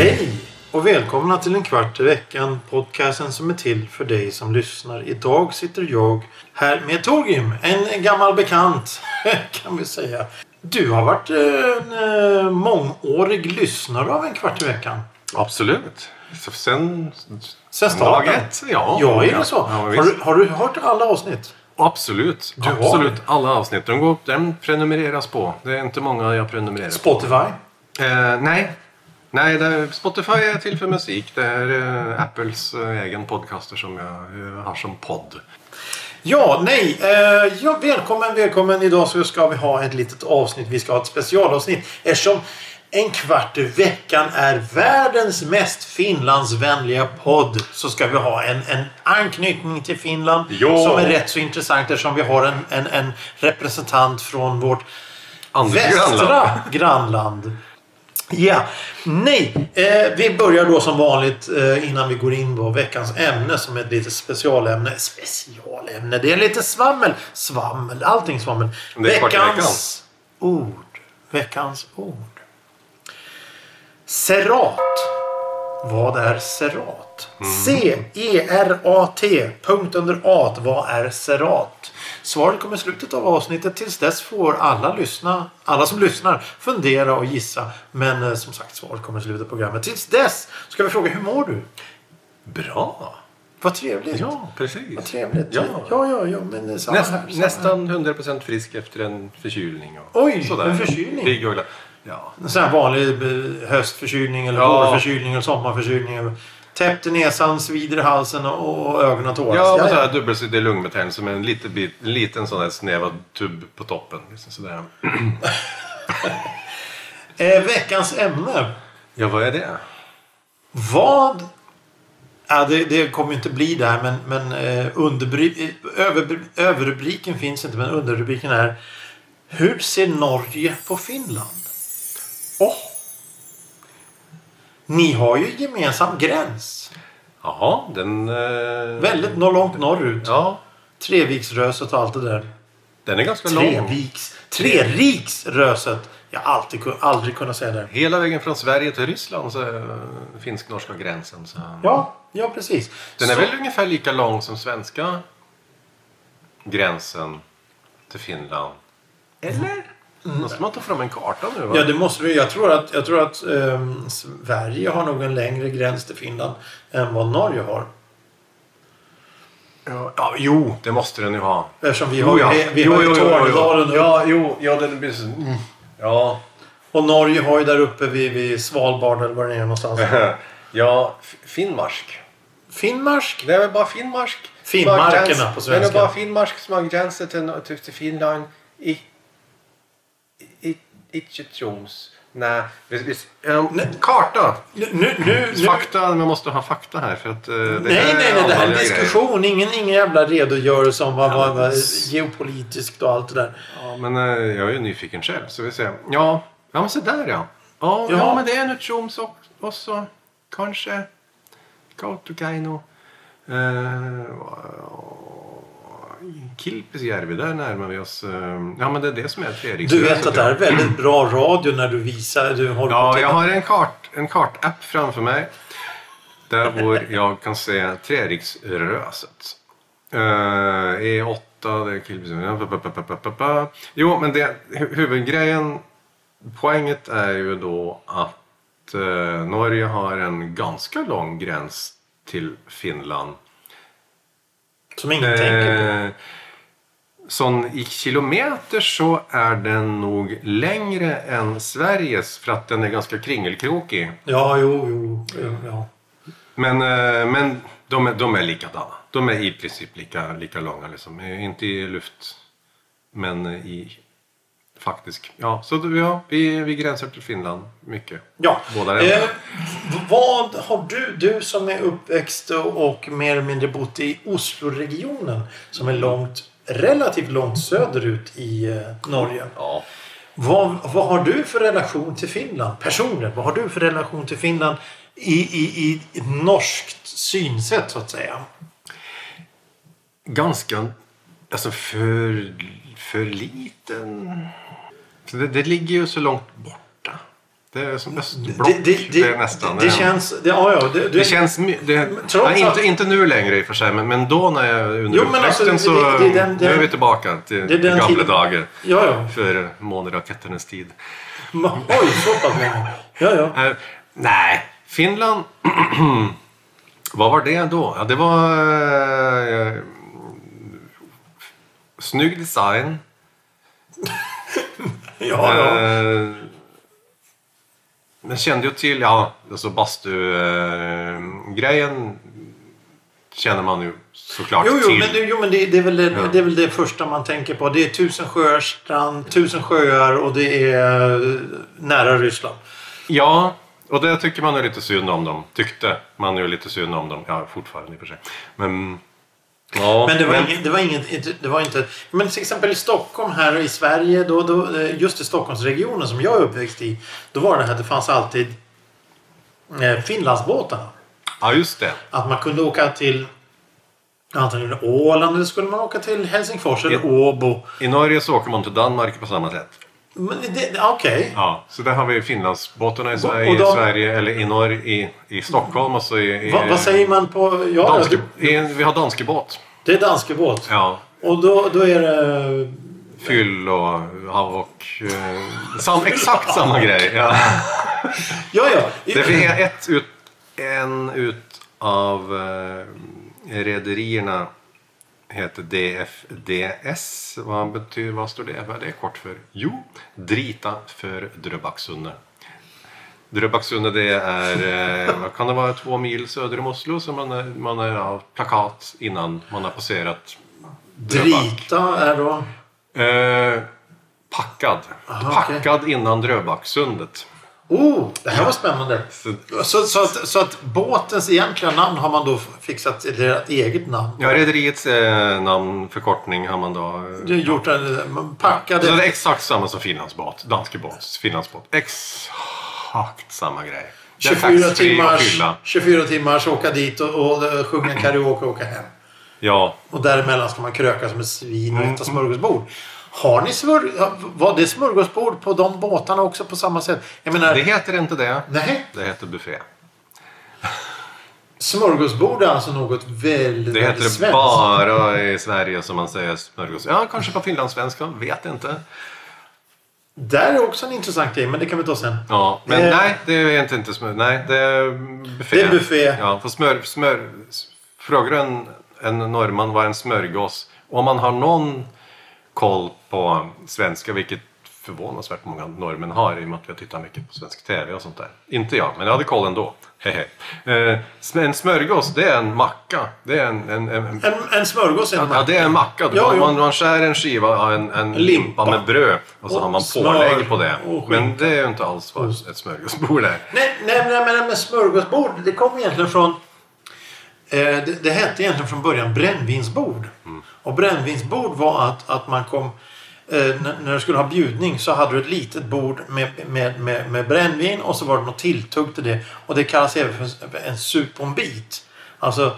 Hej och välkomna till en kvart i veckan. Podcasten som är till för dig som lyssnar. Idag sitter jag här med Torgrim, en gammal bekant kan vi säga. Du har varit en eh, mångårig lyssnare av en kvart i veckan. Absolut. Sen, Sen dag ett. Ja, Ja, är det så? Ja, har, du, har du hört alla avsnitt? Absolut. Du har Absolut. Alla avsnitt. De, går, de prenumereras på. Det är inte många jag prenumererar på. Spotify? Eh, nej. Nej, är, Spotify är till för musik. Det är eh, Apples eh, egen podcaster som jag eh, har som podd. Ja, nej. Eh, ja, välkommen, välkommen. Idag så ska vi ha ett litet avsnitt. Vi ska ha ett specialavsnitt. Eftersom en kvart i veckan är världens mest Finlandsvänliga podd så ska vi ha en, en anknytning till Finland Ja. som är rätt så intressant eftersom vi har en, en, en representant från vårt Andra västra grannland. grannland. Ja, nej. Eh, vi börjar då som vanligt eh, innan vi går in på veckans ämne som är ett litet specialämne. Specialämne, det är lite svammel. Svammel, allting svammel. Veckans ord. Veckans ord. Serat. Vad är serat? Mm. C-E-R-A-T. Punkt under A. Vad är serat? Svaret kommer i slutet av avsnittet. Tills dess får alla lyssna, alla som lyssnar fundera och gissa. Men eh, som sagt, svaret kommer i slutet av programmet. Tills dess ska vi fråga hur mår du? Bra. Vad trevligt. Ja, precis. Vad trevligt. Ja. ja, ja, ja men eh, samma Näst, här. samma nästan 100% frisk efter en förkylning. Och Oj, sådär. en förkylning? Pigg och glad. Ja. En sån här vanlig eh, höstförkylning eller Ja. vårförkylning eller sommarförkylning. Täppt i näsan, svider i halsen och ögonen tåras. Ja, Ja, och så ja. här dubbelsidig lungbetändelse med en liten, bit, en liten sån här snävad tub på toppen. Liksom sådär. Eh, veckans ämne. Ja, vad är det? Vad... Ja, det, det kommer ju inte bli där men, men eh, underbry, eh, över, överrubriken finns inte men underrubriken är Hur ser Norge på Finland? Åh! Ni har ju gemensam gräns. Jaha, den... Eh, Väldigt långt norrut. Ja, Treviksröset och allt det där. den är ganska lång. Treviks... Treriksröset. Jag har alltid, aldrig kunnat säga det. Hela vägen från Sverige till Ryssland så är finsk-norska gränsen. Så. Ja, ja precis. Den är Så- väl ungefär lika lång som svenska gränsen till Finland. Eller? Måste man ta fram en karta nu? Va? Ja, det måste vi. Jag tror att, jag tror att ehm, Sverige har nog en längre gräns till Finland än vad Norge har. ja, ja, jo, det måste den ju ha. Eftersom vi Jo, har, ja. vi, vi Jo, har ju jo, jo, jo. Tornedalen Ja, jo, ja, den blir så... Mm. Ja. och Norge har ju där uppe vid, vid Svalbard eller var det är någonstans. ja, Finnmark. Finnmark? Det är väl bara Finnmark. Finnmarkerna på Det är svenska. bara Finnmark som har gränser till, till, till Finland. I, i, Inte Troms. Nej. Um. Karta. Nu, nu, nu. Fakta. Man måste ha fakta här. För att, eh, det Nej, här nej, nej. Det här är allvarliga diskussion. Ingen, ingen jävla redogörelse om vad, Ja, vad, men- geopolitiskt och allt det där. Ja, men eh, jag är ju nyfiken själv. Så vi ser. Ja, ja men så där ja. Ja, Ja. ja. men det är nu Troms och, och så kanske Kautokeino. Eh, Kilpisjärvi, där närmar vi oss. eh, Ja, men det är det som är Treriksröset. Du vet att det här är väldigt bra radio när du visar. Du håller Ja, jag har en, kart, en kartapp framför mig. Där hvor jag kan se Treriksröset. Uh, E8, det är Kilpisjärvi. Jo, men det, hu- huvudgrejen, poänget är ju då att eh, Norge har en ganska lång gräns till Finland. Som ingen tänker på. Eh, Som i kilometer så är den nog längre än Sveriges för att den är ganska kringelkrokig. Ja, jo, jo. ja. Men, eh, men de, är, de är likadana. De är i princip lika, lika långa. Liksom. Eh, Inte i luft, men i faktisk. Ja, så ja, vi, vi gränsar till Finland mycket. Ja. Båda. Eh, vad har du, du som är uppväxt och och mer eller mindre bott i Osloregionen som är långt, relativt långt söderut i eh, Norge. Ja. Vad, vad har du för relation till Finland personligen? Vad har du för relation till Finland i, i, i norskt synsätt så att säga? Ganska... Alltså för, för liten... Det, det ligger ju så långt borta. Det är som östblock. Det, är nästan. Det, det känns... Det, ja, ja, det, Det känns... my- Det, Trots ja, att- inte, inte nu längre i och för sig, men, men då när jag under Jo, men alltså, så... den- nu är vi tillbaka till det gamla tiden. dagar. Ja, ja. För måneraketternas tid. Oj, så pass länge. Ja, ja. Eh, nej, Finland. Vad var det då? Ja, det var eh, snygg design. Ja, ja. Eh, men kände ju till, ja, alltså bastu-grejen känner man ju såklart Jo, jo, till. men, det- jo, men det, det, är väl det, Ja. det är väl det första man tänker på. Det är tusen sjöar strand, tusen sjöar och det är eh, nära Ryssland. Ja, och det tycker man är lite synd om dem. Tyckte man ju lite synd om dem. Ja, fortfarande i och för sig. Men, ja, Men det var, Inget, det var inget... Det var inte... Men till exempel i Stockholm här i Sverige, då, då, eh, just i Stockholmsregionen som jag är uppväxt i, då var det här det fanns alltid eh, Finlandsbåtarna. Ja, just det. Att man kunde åka till antingen Åland eller skulle man åka till Helsingfors eller Ja. Åbo. I Norge så åker man till Danmark på samma sätt. Okej. Ja, så där har vi Finlandsbåtarna i Sverige, de- i, Sverige eller i Norge, i, i Stockholm och så i... i Va, vad säger man på... Ja, Danske, det, i, vi har danskebåt. det är danskebåt. Ja. Och då, då är det... Fyll och och... eh, sam, exakt samma grej. Ja. Ja, ja. Det är ett ut, en ut av eh, rederierna heter DFDS. Vad, betyder, vad står det? Vad är det kort för? Jo, Drita för Dröbaksunde. Dröbaksunde det är, eh, vad kan det vara, två mil söder om Oslo. Så man är, man är av plakat innan man har passerat Dröbak. Drita är då... Eh, packad. Aha, packad innan Dröbaksundet. Oh, det här var spännande. Så, Så, att, så att båtens egentliga namn har man då fixat till ett eget namn? ja, rederiets eh, namn, förkortning har man då... Har gjort en man packade... Så det är exakt samma som Finlandsbåt, danskebåt, Finlandsbåt. Exakt samma grej. Det är 24 taxfree och timmars, fylla. 24 timmars åka dit och, och eh, sjunga karaoke och åka hem. Ja, Och däremellan ska man kröka som ett svin och Mm. äta smörgåsbord. Har ni smör... Var det smörgåsbord på de båtarna också på samma sätt? Menar... det heter inte det. Nej. Det heter buffé. Smörgåsbord är alltså något väldigt, Det heter det svenskt. bara i Sverige som man säger smörgås. Ja, kanske på finlandssvenska. Vet inte. Där är också en intressant grej, men det kan vi ta sen. Ja, men Eh. nej, det är inte, inte smör. Nej, det är buffé. Det är buffé. Ja, för smör, smör, frågar en, en norrman vad en smörgås... Om man har någon koll på svenska, vilket förvånansvärt många norrmän har i och med att vi tittar mycket på svensk TV och sånt där. Inte jag, men jag hade koll ändå. Hehe. Eh, en smörgås, det är en macka. Det är en, en, en, En, en smörgås är en Ja, det är en macka. Ja, man, man, skär en skiva av en, en Limpa. limpa med bröd och så Och har man smör pålägg på det. Men det är ju inte alls vad ett smörgåsbord är. Nej, nej, nej men med smörgåsbord, det kom egentligen från... Eh, det, det hette egentligen från början brännvinsbord. Och brännvinsbord var att, att man kom... Eh, när, du skulle ha bjudning så hade du ett litet bord med, med, med, med brännvin och så var det något tilltugg till det. Och det kallas även för en suponbit. Alltså,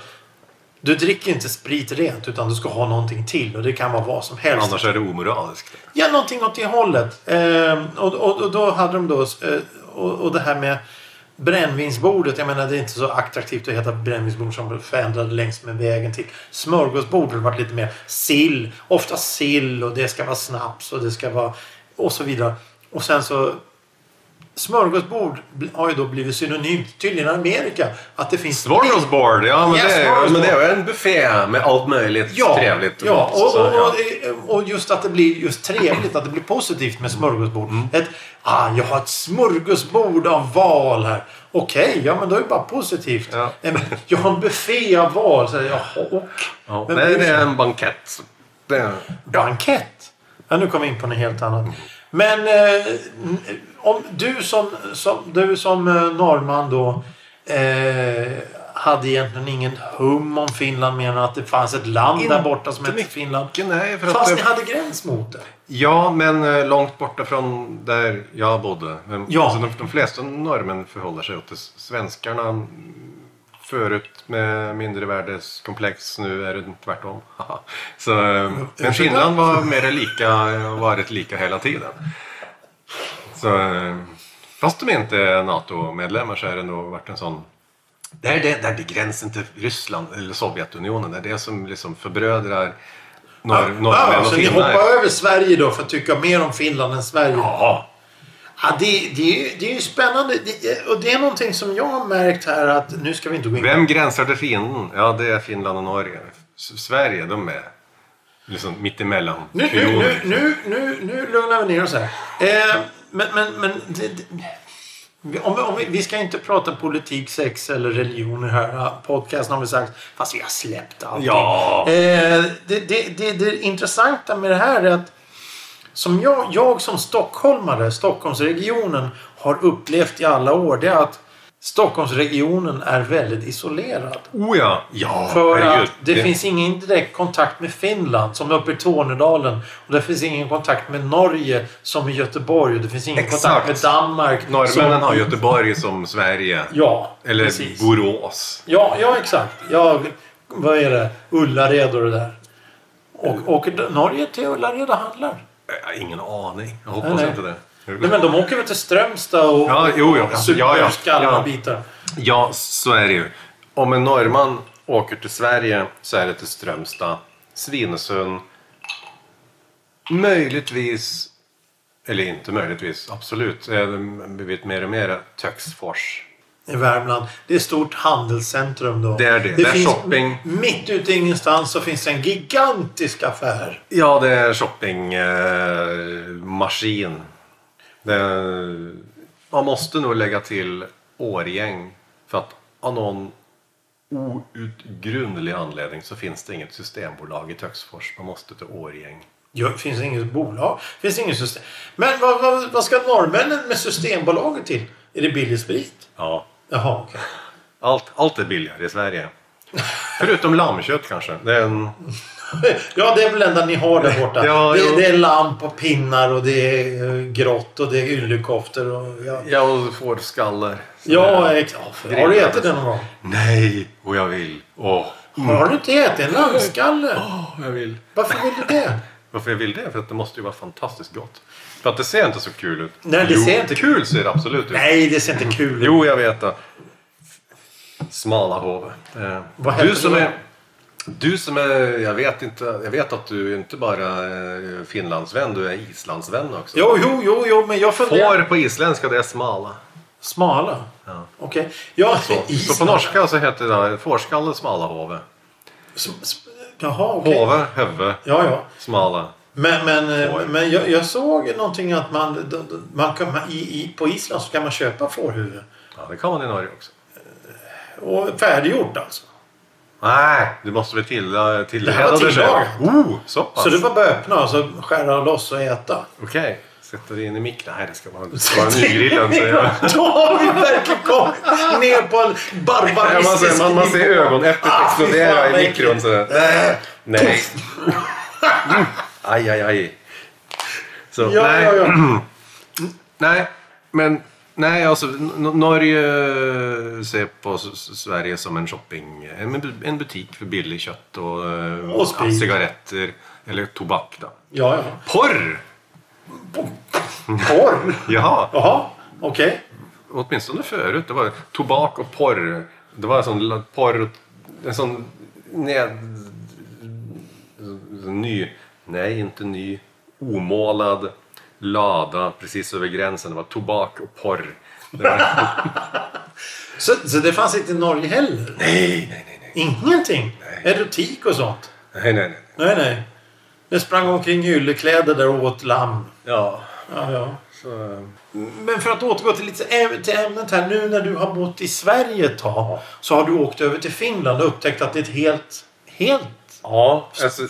du dricker inte sprit rent utan du ska ha någonting till och det kan vara vad som helst. Annars är det omoraliskt. Ja, någonting åt det hållet. Ehm, och, och, och då hade de då... Eh, och, och det här med brännvinsbordet. Jag menar det är inte så attraktivt att heta brännvinsbord som förändrade längs med vägen till smörgåsbord. Det har varit lite mer sill. Ofta sill och det ska vara snaps och det ska vara... Och så vidare. Och sen så... Smörgåsbord har ju då blivit synonymt, tydligen i Amerika, att det finns... Smorgasbord, ja men, Ja, det, är, men det är en buffé med allt möjligt Ja, trevligt. ja, gott. och, Så, och, ja. och, och just att det blir just trevligt, att det blir positivt med smörgåsbord. Mm. Ett, ah, jag har ett smörgåsbord av val här. Okej, ja men då är det bara positivt. Ja. Men Jag har en buffé av val. Så, jaha, och, Ja, nej, det är en bankett. Det är, bankett. Ja, nu kommer vi in på något helt annat. Men eh, om du som, som, du som eh, norrman då. Eh, hade egentligen ingen hum om Finland mer än att det fanns ett land där borta som hette Finland. Nej, för att Fast det- ni hade gräns mot det. Ja, men eh, långt borta från där jag bodde. Men, Ja. alltså, de, de flesta norrmän förhåller sig åt det. Svenskarna förut med mindervärdeskomplex, nu är det tvärtom. Så, eh, men ursäkta? Finland var mer lika, har varit lika hela tiden. Så, eh, fast de inte är NATO-medlemmar så är det nog varit en sån det är det, där det är gränsen till Ryssland eller Sovjetunionen. Det är det som liksom förbrödrar norr, norrmän ja, och så ni finnar. hoppar över Sverige då för att tycka mer om Finland än Sverige? Ja, Ja, det, det, är, det är ju spännande. Det, och det är någonting som jag har märkt här att... Nu ska vi inte gå in Vem gränsar till fienden? Ja, det är Finland och Norge. S- Sverige, de är liksom mittemellan. Nu, nu, nu, nu, nu, nu lugnar vi ner oss här. Eh, men men, men det, det, om, vi- om vi, vi ska inte prata politik, sex eller religioner här. Podcasten har vi sagt. Fast vi har släppt allting. Ja. Eh, det, det, det, det intressanta med det här är att som jag, jag som stockholmare, Stockholmsregionen, har upplevt i alla år. Det är att Stockholmsregionen är väldigt isolerad. Oh ja! Ja, För herregud. att det, finns ingen direkt kontakt med Finland som uppe i Tornedalen. Och det finns ingen kontakt med Norge som i Göteborg. Och det finns ingen Exakt. kontakt med Danmark. Norrmännen som... har Göteborg som Sverige. Ja, Eller precis. Borås. Ja, ja, exakt. Ja, vad är det? Ullared och det där. Och åker Norge till Ullared och handlar? Jag har ingen aning. Jag hoppas Nej, nej. inte det. Nej, men de åker väl till Strömstad och Ja, jo. Ja, super ja, ja. skallar Ja. bitar. Ja, så är det ju. Om en norrman åker till Sverige så är det till Strömstad, Svinesund, möjligtvis, eller inte möjligtvis, absolut, eh, vi vet mer och mer, Töcksfors. I Värmland. Det är ett stort handelscentrum då. Det är det. Det är finns, shopping. Mitt ute i ingenstans så finns det en gigantisk affär. Ja, det är shoppingmaskin. Eh, det, man måste nog lägga till Årgäng för att av någon outgrundlig anledning så finns det inget systembolag i Töcksfors. Man måste till Årgäng. Ja, det finns inget bolag. Det finns inget system. Men vad, vad, vad ska norrmännen med Systembolaget till? Är det billig sprit? Ja, Jaha, okej. allt, allt är billigare i Sverige. Förutom lammkött kanske. Det är en, Ja, det är väl enda ni har där borta. Ja, det, det är lamm på pinnar och det är eh, grått och det är yllekoftor och... Ja, ja, och fårskallar. Ja, det- ex- ja, har du ätit det någon gång? Nej, och jag vill. Åh, Har du inte ätit en lammskalle? Åh, jag vill. Varför vill du det? Varför jag vill det? För att det måste ju vara fantastiskt gott. För att det ser inte så kul ut. Nej, det jo, ser inte- kul ser det absolut ut. Nej, det ser inte kul ut. Jo, jag vet det. Smala hov. Eh, Vad du som det? är... Du som är, jag vet inte, jag vet att du inte bara är Finlandsvän, du är Islandsvän också. Jo, jo, jo, jo, men jag funderar... Får på isländska det är smala. Smala? Ja. Okej. Ja, Så, så på norska så heter det fårskalle smala hove. Jaha, okej. Hove, huvud, Ja, ja. smala. Men, men, eh, Får. men jag, jag såg någonting att man, man kan, man- i, i, på Island så kan man köpa fårhuvud. Ja, det kan man i Norge också. Och färdiggjort alltså. Nej, du måste väl till, var det själv. Oh, så pass. Så var bara att öppna och så skära loss och äta. Okej, sätta det in i mikron. Nej, det ska vara, det ska vara nygrillen. säger jag. Då har vi verkligen kommit ner på en Ja, man, barbaristisk ser, man, man ser ögonäpplet Ah, explodera i mikron. Så. Äh, Nej. Aj, aj, aj. Så, Ja, nej. ja, ja. nej, men nej, alltså Norge ser på Sverige som en shopping, en, bu- en butik för billig kött och, eh, Och cigaretter. Eller tobak då. Ja, ja. Porr! Porr? Jaha, Jaha, okej. åtminstone förut. Det var tobak och porr. Det var en sån porr, en sån ned... Ny, nej inte ny, omålad lada precis över gränsen. Det var tobak och porr. Det var, Så, så det fanns inte i Norge heller? nej, nej, nej, nej, Ingenting? Erotik och sånt? nej, nej, nej. Nej, nej. Det sprang omkring i yllekläder där och åt lamm. Ja, Ja, ja. så... Men för att återgå till, lite, till ämnet här. Nu när du har bott i Sverige ett tag så har du åkt över till Finland och upptäckt att det är ett helt... Helt... Ja, alltså,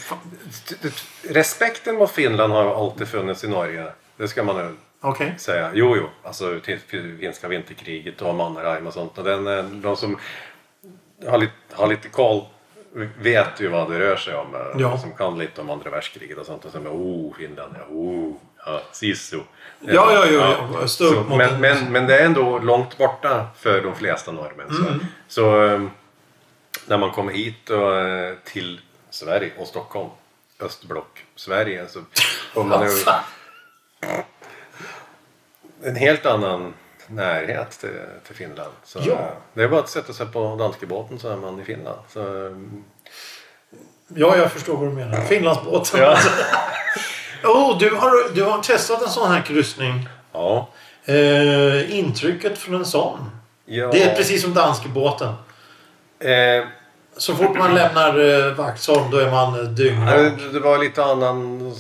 respekten mot Finland har alltid funnits i Norge. Det ska man nu Okej. säga. Jo, jo. Alltså finska vinterkriget och Mannerheim och sånt. Och den, eh, de som, har lite, har lite koll, vet ju vad det rör sig om. eh, Ja. Som kan lite om andra världskriget och sånt. Och sen oh, Finland, ja, oh, ja, Sisu. Ja, ja, ja, ja. Så, men, en- men, men det är ändå långt borta för de flesta norrmän. Så, Mm. så eh, när man kommer hit och, till Sverige och Stockholm, östblock Sverige, så får man ju en helt annan närhet till, till Finland. Så, Ja. Det är bara att sätta sig på danska båten så är man i Finland. Så, eh, Ja, jag förstår vad du menar. Finlandsbåten. ja. Oh, du, har, du har testat en sån här kryssning. ja. Eh, intrycket från en sån. ja. Det är precis som danskebåten. Eh, Så fort man lämnar eh, Vaxholm då är man eh, dyngrak. det var lite annan...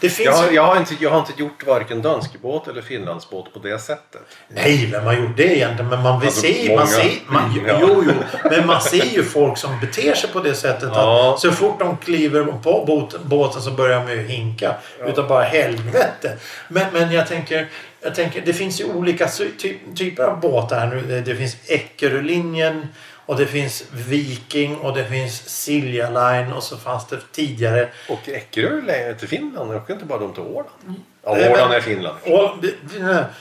Det finns Jag, har- jag, har inte, jag har inte gjort varken danskebåt eller finlandsbåt på det sättet. Nej, vem har gjort det egentligen? Men man Alltså, se... många. Man ser, man, ja. Jo, jo. Men man ser ju folk som beter sig på det sättet. Ja. Att så fort de kliver på båten, båten så börjar de ju hinka. Utav bara helvete. Men, men jag tänker... Jag tänker, det finns ju olika typer av båtar nu. Det finns Eckerölinjen och det finns Viking och det finns Silja Line och så fanns det tidigare Och Eckerö längre till Finland. Åker inte bara de till Åland. Ja, Nej, Åland är Finland. Och, det-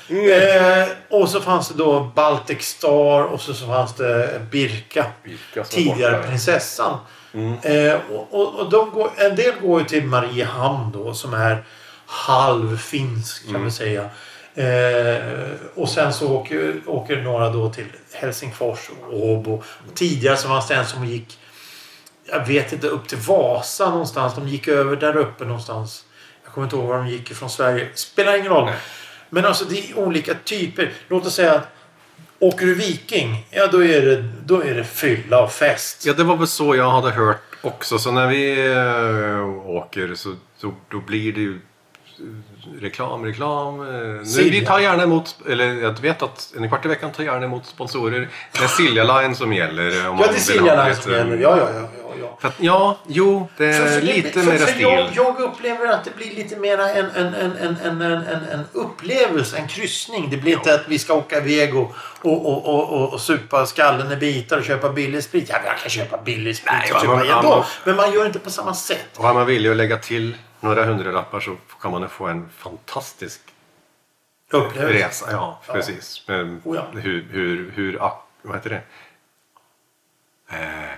det- eh, och så fanns det då Baltic Star och så, så fanns det Birka. Birka Tidigare borta. prinsessan. Mm. Eh, och och, och de går, en del går ju till Mariehamn då som är halvfinsk kan Mm. vi säga. Eh, och sen så åker, åker några då till Helsingfors och Åbo. Tidigare så fanns det en som gick jag vet inte, upp till Vasa någonstans. De gick över där uppe någonstans. Jag kommer inte ihåg var de gick ifrån Sverige. Spelar ingen roll. Nej. Men alltså det är olika typer. Låt oss säga att åker du Viking, ja då är det, då är det fylla och fest. Ja, det var väl så jag hade hört också. Så när vi äh, åker så då, då blir det ju reklam, reklam. eh, Nu, vi tar gärna emot, eller jag vet att en kvart i veckan tar gärna emot sponsorer. Det är Silja Line som gäller. Om Ja, man det är Silja Line som gäller. Ja, ja, ja. ja, ja. För att, ja, jo, det är För- lite för stil. Jag, jag upplever att det blir lite mera en, en, en, en, en, en, en, upplevelse, en kryssning. Det blir inte att vi ska åka iväg och, och, och, och, och, och supa skallen i bitar och köpa billig sprit. Ja, jag kan köpa billig sprit Nej, och ja, men- ändå. ja, Men man gör inte på samma sätt. Och har man vilja att lägga till några hundralappar så kan man få en fantastisk Upplevelse. resa. Ja, Ja. precis. Men Oh, ja. hur, hur, hur, vad heter det? Eh,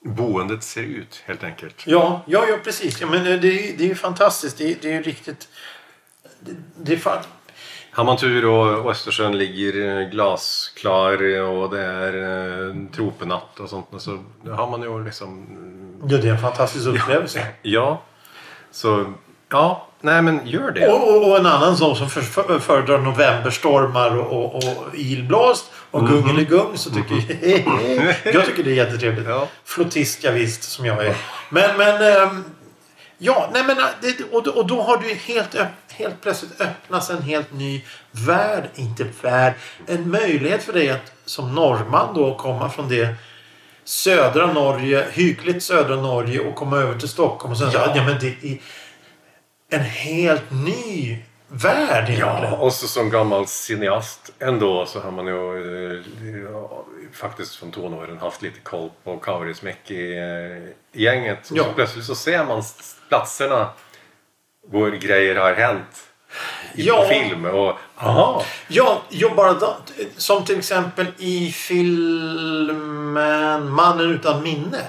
boendet ser ut helt enkelt. Ja, ja, ja precis. Ja, men det, är- det är ju fantastiskt. Det, är- det är ju riktigt... Det, det är fan... Har man tur och Östersjön ligger eh, glasklar och det är eh, tropenatt och sånt så har man ju liksom... Ja, det är en fantastisk upplevelse. Ja. Så ja, nej men gör det. Och, och, och en annan sån som för, för, föredrar novemberstormar och, och, och ilblåst och Mhm. gungeligung så tycker jag... jag tycker det är jättetrevligt. Ja. Flottist, ja, visst, som jag är. Men, men... ehm, ja, nej men... Det, och, och då har du helt, helt plötsligt öppnats en helt ny värld. Inte värld. En möjlighet för dig att som norrman då komma från det södra Norge, hyggligt södra Norge och komma över till Stockholm och sen så, Ja. ja men det är en helt ny värld egentligen. Ja, och så som gammal cineast ändå så har man ju eh, ja, faktiskt från tonåren haft lite koll på Kaurismäki-gänget. Ja. Så plötsligt så ser man platserna hvor grejer har hänt Ja. på film. Och, aha, Ja, ja bara då, som till exempel i filmen Mannen utan minne.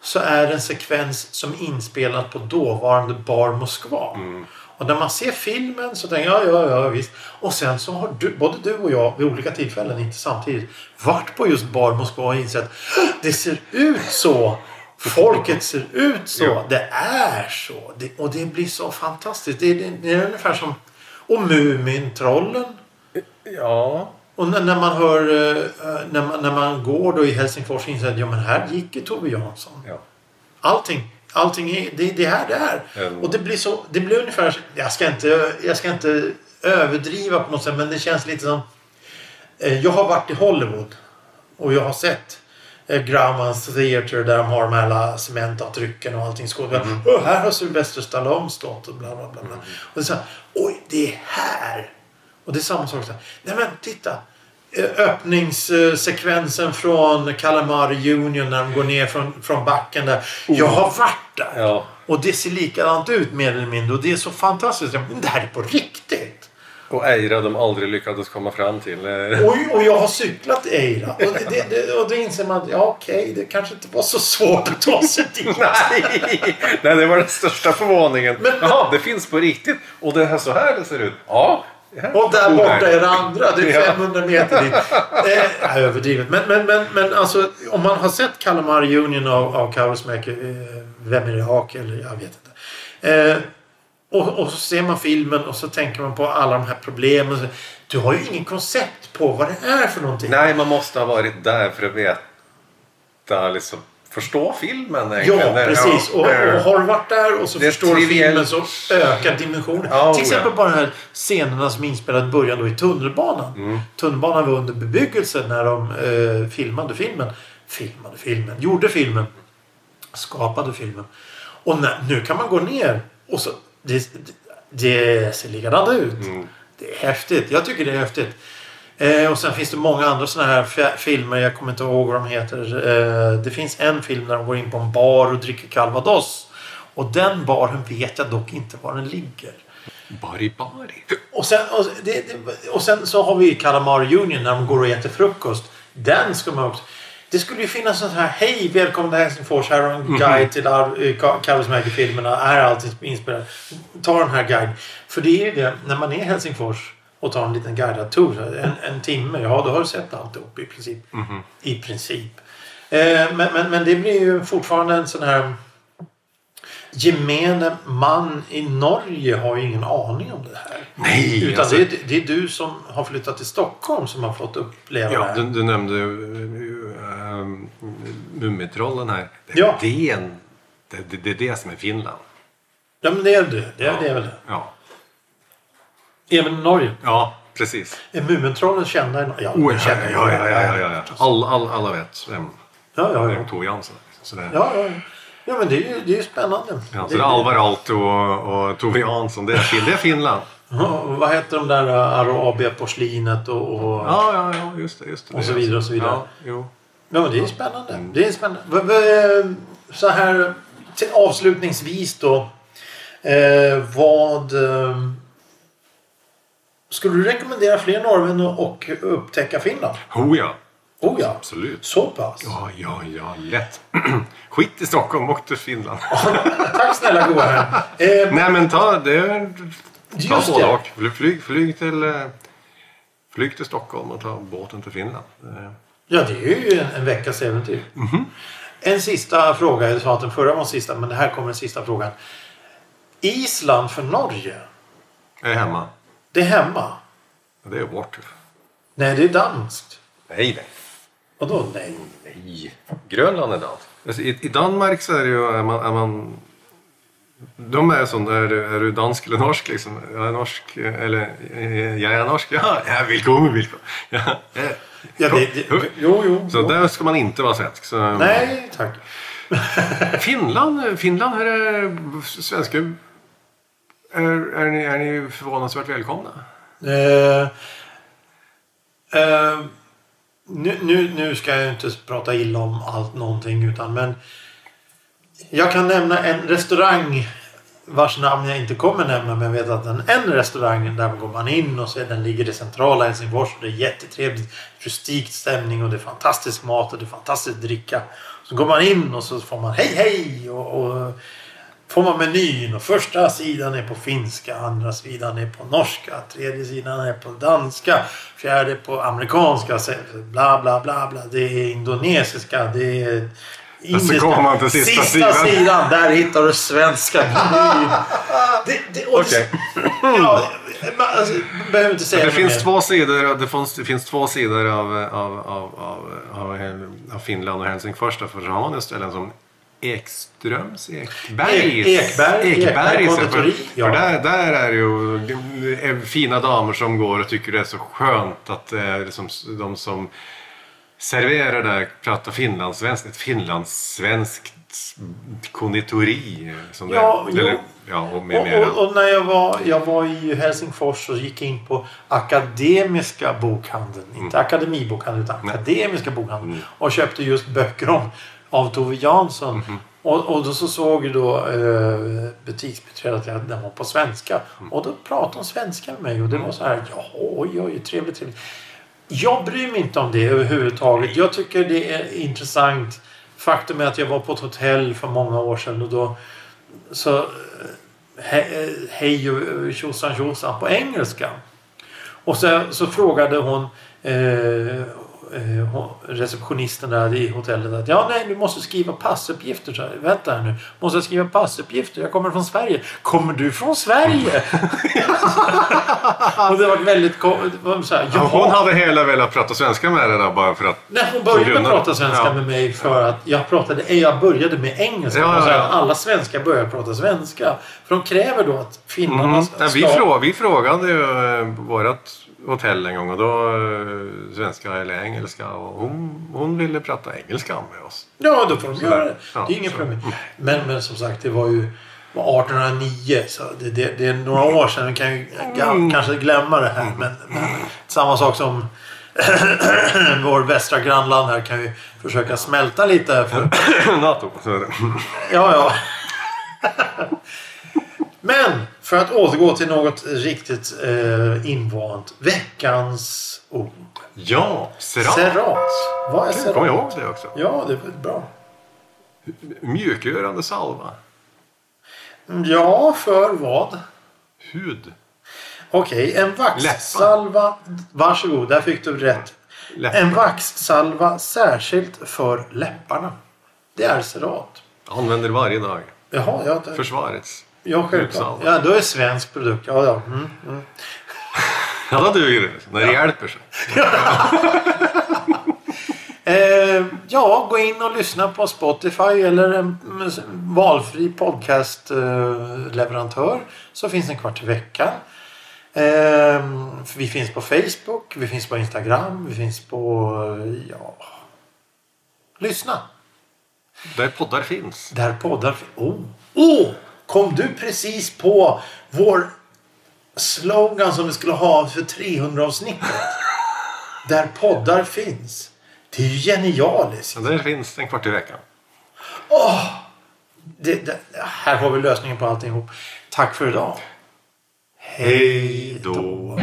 Så är det en sekvens som är inspelad på dåvarande Bar Moskva. Och när man ser filmen så tänker jag ja, ja, ja visst. Och sen så har du, både du och jag vid olika tillfällen, inte samtidigt, varit på just Bar Moskva och insett det ser ut så. Folket ser ut så. Ja. Det är så. Det, och det blir så fantastiskt. Det, det, det är ungefär som... Och Mumintrollen. ja, Och när, när man hör... eh, När man, när man går då i Helsingfors och inser att ja, men här gick ju Tove Jansson. ja. Allting. Allting är... Det, det är här det är. Mm. Och det blir så... Det blir ungefär... Jag ska inte, jag ska inte överdriva på något sätt men det känns lite som... eh, Jag har varit i Hollywood. Och jag har sett eh, Grauman's Theatre där de har de här cementavtrycken och allting. Mm. Och här har Sylvester Stallone stått och bla bla bla. bla. Och det är så här, Oj, det är här! Och det är samma sak. Nej men titta! eh, öppningssekvensen från Calamari Union när de går ner från, från backen där. Jag har varit där. Ja. Och det ser likadant ut mer eller mindre. Och det är så fantastiskt. Men det här är på riktigt. Och Eira de aldrig lyckades komma fram till. eh, Och, och jag har cyklat Eira. Och, det, det, och då inser man att ja, okej, det kanske inte var så svårt att ta sig dit. Nej! Nej, det var den största förvåningen. Men- Jaha, det finns på riktigt. Och det är så här det ser ut. Ja. Och där borta är det andra. Det är Ja. 500 meter dit. Eh, överdrivet. Men, men, men, men alltså, om man har sett Calamari Union av, av Kaurismäki, eh, Vem är det Hak eller jag vet inte. Eh, och, och så ser man filmen och så tänker man på alla de här problemen. Du har ju ingen koncept på vad det är för någonting. Nej, man måste ha varit där för att veta, liksom, förstå filmen egentligen. Ja, precis. Och, och har du varit där och så Det förstår du filmen så ökar dimensionen. Ja, Till exempel ja. bara här scenerna som är inspelade i början då i tunnelbanan. Mm. Tunnelbanan var under bebyggelse när de eh, filmade filmen. Filmade filmen? Gjorde filmen. Skapade filmen. Och när, nu kan man gå ner och så... Det, det ser likadant ut. Mm. Det är häftigt. Jag tycker det är häftigt. Eh, och sen finns det många andra sådana här fi- filmer. Jag kommer inte ihåg vad de heter. Eh, det finns en film där de går in på en bar och dricker calvados. Och den baren vet jag dock inte var den ligger. Bari bari. Och sen, och, det, det, och sen så har vi Calamari Union när de går och äter frukost. Den ska man också... Det skulle ju finnas sånt här Hej välkommen till Helsingfors. Här har en guide till Kaurismäki-filmerna. Här är allting inspelat. Ta den här guiden. För det är ju det. När man är i Helsingfors och tar en liten guidad tour. En, en timme. Ja, då har du sett alltihop i princip. I princip. Eh, men, men, men det blir ju fortfarande en sån här... Gemene man i Norge har ju ingen aning om det här. Nej! Utan alltså, det, är, det är du som har flyttat till Stockholm som har fått uppleva det ja, här. du, du nämnde uh, Mumitrollen här. Det, Ja. det, är en, det, det, det är det som är Finland. Ja, men det är det. Det är, det är väl det. Ja, Även i Norge. ja precis. Är Mumintrollen kända i Norge? Ja, Oh, ja, ja, ja, ja, ja, ja, ja. All, all, alla vet vem ja, ja, vem ja. Tove Jansson är. Det, Ja, ja, ja. Ja men det är ju det är spännande. Ja, så det är Alvar Aalto och, och Tove Jansson. Det är, det är Finland. Ja, vad heter de där uh, Arabia-porslinet och, och, Ja, ja, ja, just det. Just det Och så vidare och så vidare. Ja, jo. Ja, men det är spännande. Det är spännande. V- Så här till avslutningsvis då. Eh, vad... Eh, skulle du rekommendera fler norrmän att och upptäcka Finland? Oh ja, Oh ja. absolut. Så pass? Ja, ja, ja, lätt. Skit i Stockholm, åk till Finland. Tack snälla goa herr. Eh, Nej, men ta det. Ta Just både det. och. Flyg, flyg, till, eh, flyg till Stockholm och ta båten till Finland. Eh, Ja, det är ju en, en veckas äventyr. En sista fråga. Jag sa att den förra var sista, men det här kommer den sista frågan. Island för Norge. Jag är hemma. Det är hemma. Det är vårt. Nej, det är danskt. Nej, nej. Vadå nej? Nej. Grönland är danskt. Alltså, i, I Danmark så är det ju... Är man, är man, de är sån, är, du- är du dansk eller norsk liksom? Jag är norsk, eller jag är norsk. Ja, ja välkommen, välkommen. Ja, eh. Ja, det, det, jo, jo. Så jo. där ska man inte vara svensk. Så, Nej, tack. Finland, Finland här är svenska... Är, är, ni, är ni förvånansvärt välkomna? Eh, eh, nu, nu, nu ska jag inte prata illa om allt någonting utan men jag kan nämna en restaurang vars namn jag inte kommer nämna men jag vet att en, en restaurang där går man in och ser den ligger i centrala Helsingfors och det är jättetrevligt rustikt stämning och det är fantastisk mat och det är fantastisk dricka. Så går man in och så får man hej hej och, och får man menyn och första sidan är på finska, andra sidan är på norska, tredje sidan är på danska, fjärde på amerikanska, bla bla bla bla. Det är indonesiska, det är indiska. kommer man till sista sidan. sidan, där hittar du svenska menyn. Det, Okej. ja, alltså, behöver inte säga Det finns mer. två sidor, det finns, det finns två sidor av, av, av, av, av, av Finland och Helsingfors. Därför har man ju ställen som Ekströms, Ekbergs. Ek- Ekberg, Ekberg för, konditori, för ja. där, där är det ju är fina damer som går och tycker det är så skönt att är liksom de som serverar där pratar finlandssvenskt. Ett finlandssvenskt konditori. Som Ja, det, eller, ja, och Och, och, och när jag var, jag var i Helsingfors och gick in på Akademiska bokhandeln. Inte Akademibokhandeln utan Mm. Nej. Akademiska bokhandeln. Mm. Och köpte just böcker om av Tove Jansson. Mhm. Och, och då så såg ju då eh, butiksbiträdet att den var på svenska. Mm. Och då pratade hon svenska med mig och det var så här, ja, oj, oj, trevligt, trevligt. Jag bryr mig inte om det överhuvudtaget. Jag tycker det är intressant. Faktum är att jag var på ett hotell för många år sedan och då så eh, he, eh, hej och tjosan tjosan på engelska. Och så, så frågade hon eh, eh, hon- receptionisten där i hotellet att ja nej du måste skriva passuppgifter. Så här, Vänta här nu. Måste jag skriva passuppgifter? Jag kommer från Sverige. Kommer du från Sverige? och det var väldigt så här, Ja, hon hade hela velat prata svenska med dig där bara för att... Nej, hon började prata svenska Ja. med mig för att jag pratade, eh, jag började med engelska. Ja, ja, Och så här, ja. Alla svenskar börjar prata svenska. För de kräver då att finnarna Mm. ska... Vi, frå, vi frågade ju eh, vårt hotell en gång och då eh, svenska eller engelska och hon, hon ville prata engelska med oss. Ja, då får de göra det. Ja, det är inget så. problem. Men, men som sagt, det var ju var 1809. Så det, det, det är några år sedan. Vi kan ju Mm. kanske glömma det här. Men, men samma sak som vår västra grannland här kan ju försöka smälta lite. För, NATO. Så är det. ja, ja. Men för att återgå till något riktigt eh, invant. Veckans ord. Ja, Serat. Serat. Vad är Jag kommer ihåg serat? det också. Ja, det är bra. Mjukgörande salva. Ja, för vad? Hud. Okej, en vaxsalva. Varsågod, där fick du rätt. Läppar. En vaxsalva särskilt för läpparna. Det är serat. Använder varje dag. Jaha, ja, det, Försvarets. Ja självklart. Ja, då är svensk produkt. Ja, ja. Mm, mm. Ja, då duger det. När det hjälper sig. Eh, ja, gå in och lyssna på Spotify eller en valfri podcastleverantör. så finns en kvart i veckan. Eh, vi finns på Facebook, vi finns på Instagram, vi finns på... Ja... Lyssna! Där poddar finns. Där poddar fin- Oh! oh! Kom du precis på vår slogan som vi skulle ha för 300 avsnittet? Där poddar finns. Det är ju genialiskt. Så där finns en kvart i veckan. Det, det, här har vi lösningen på alltihop. Tack för idag. Hej då.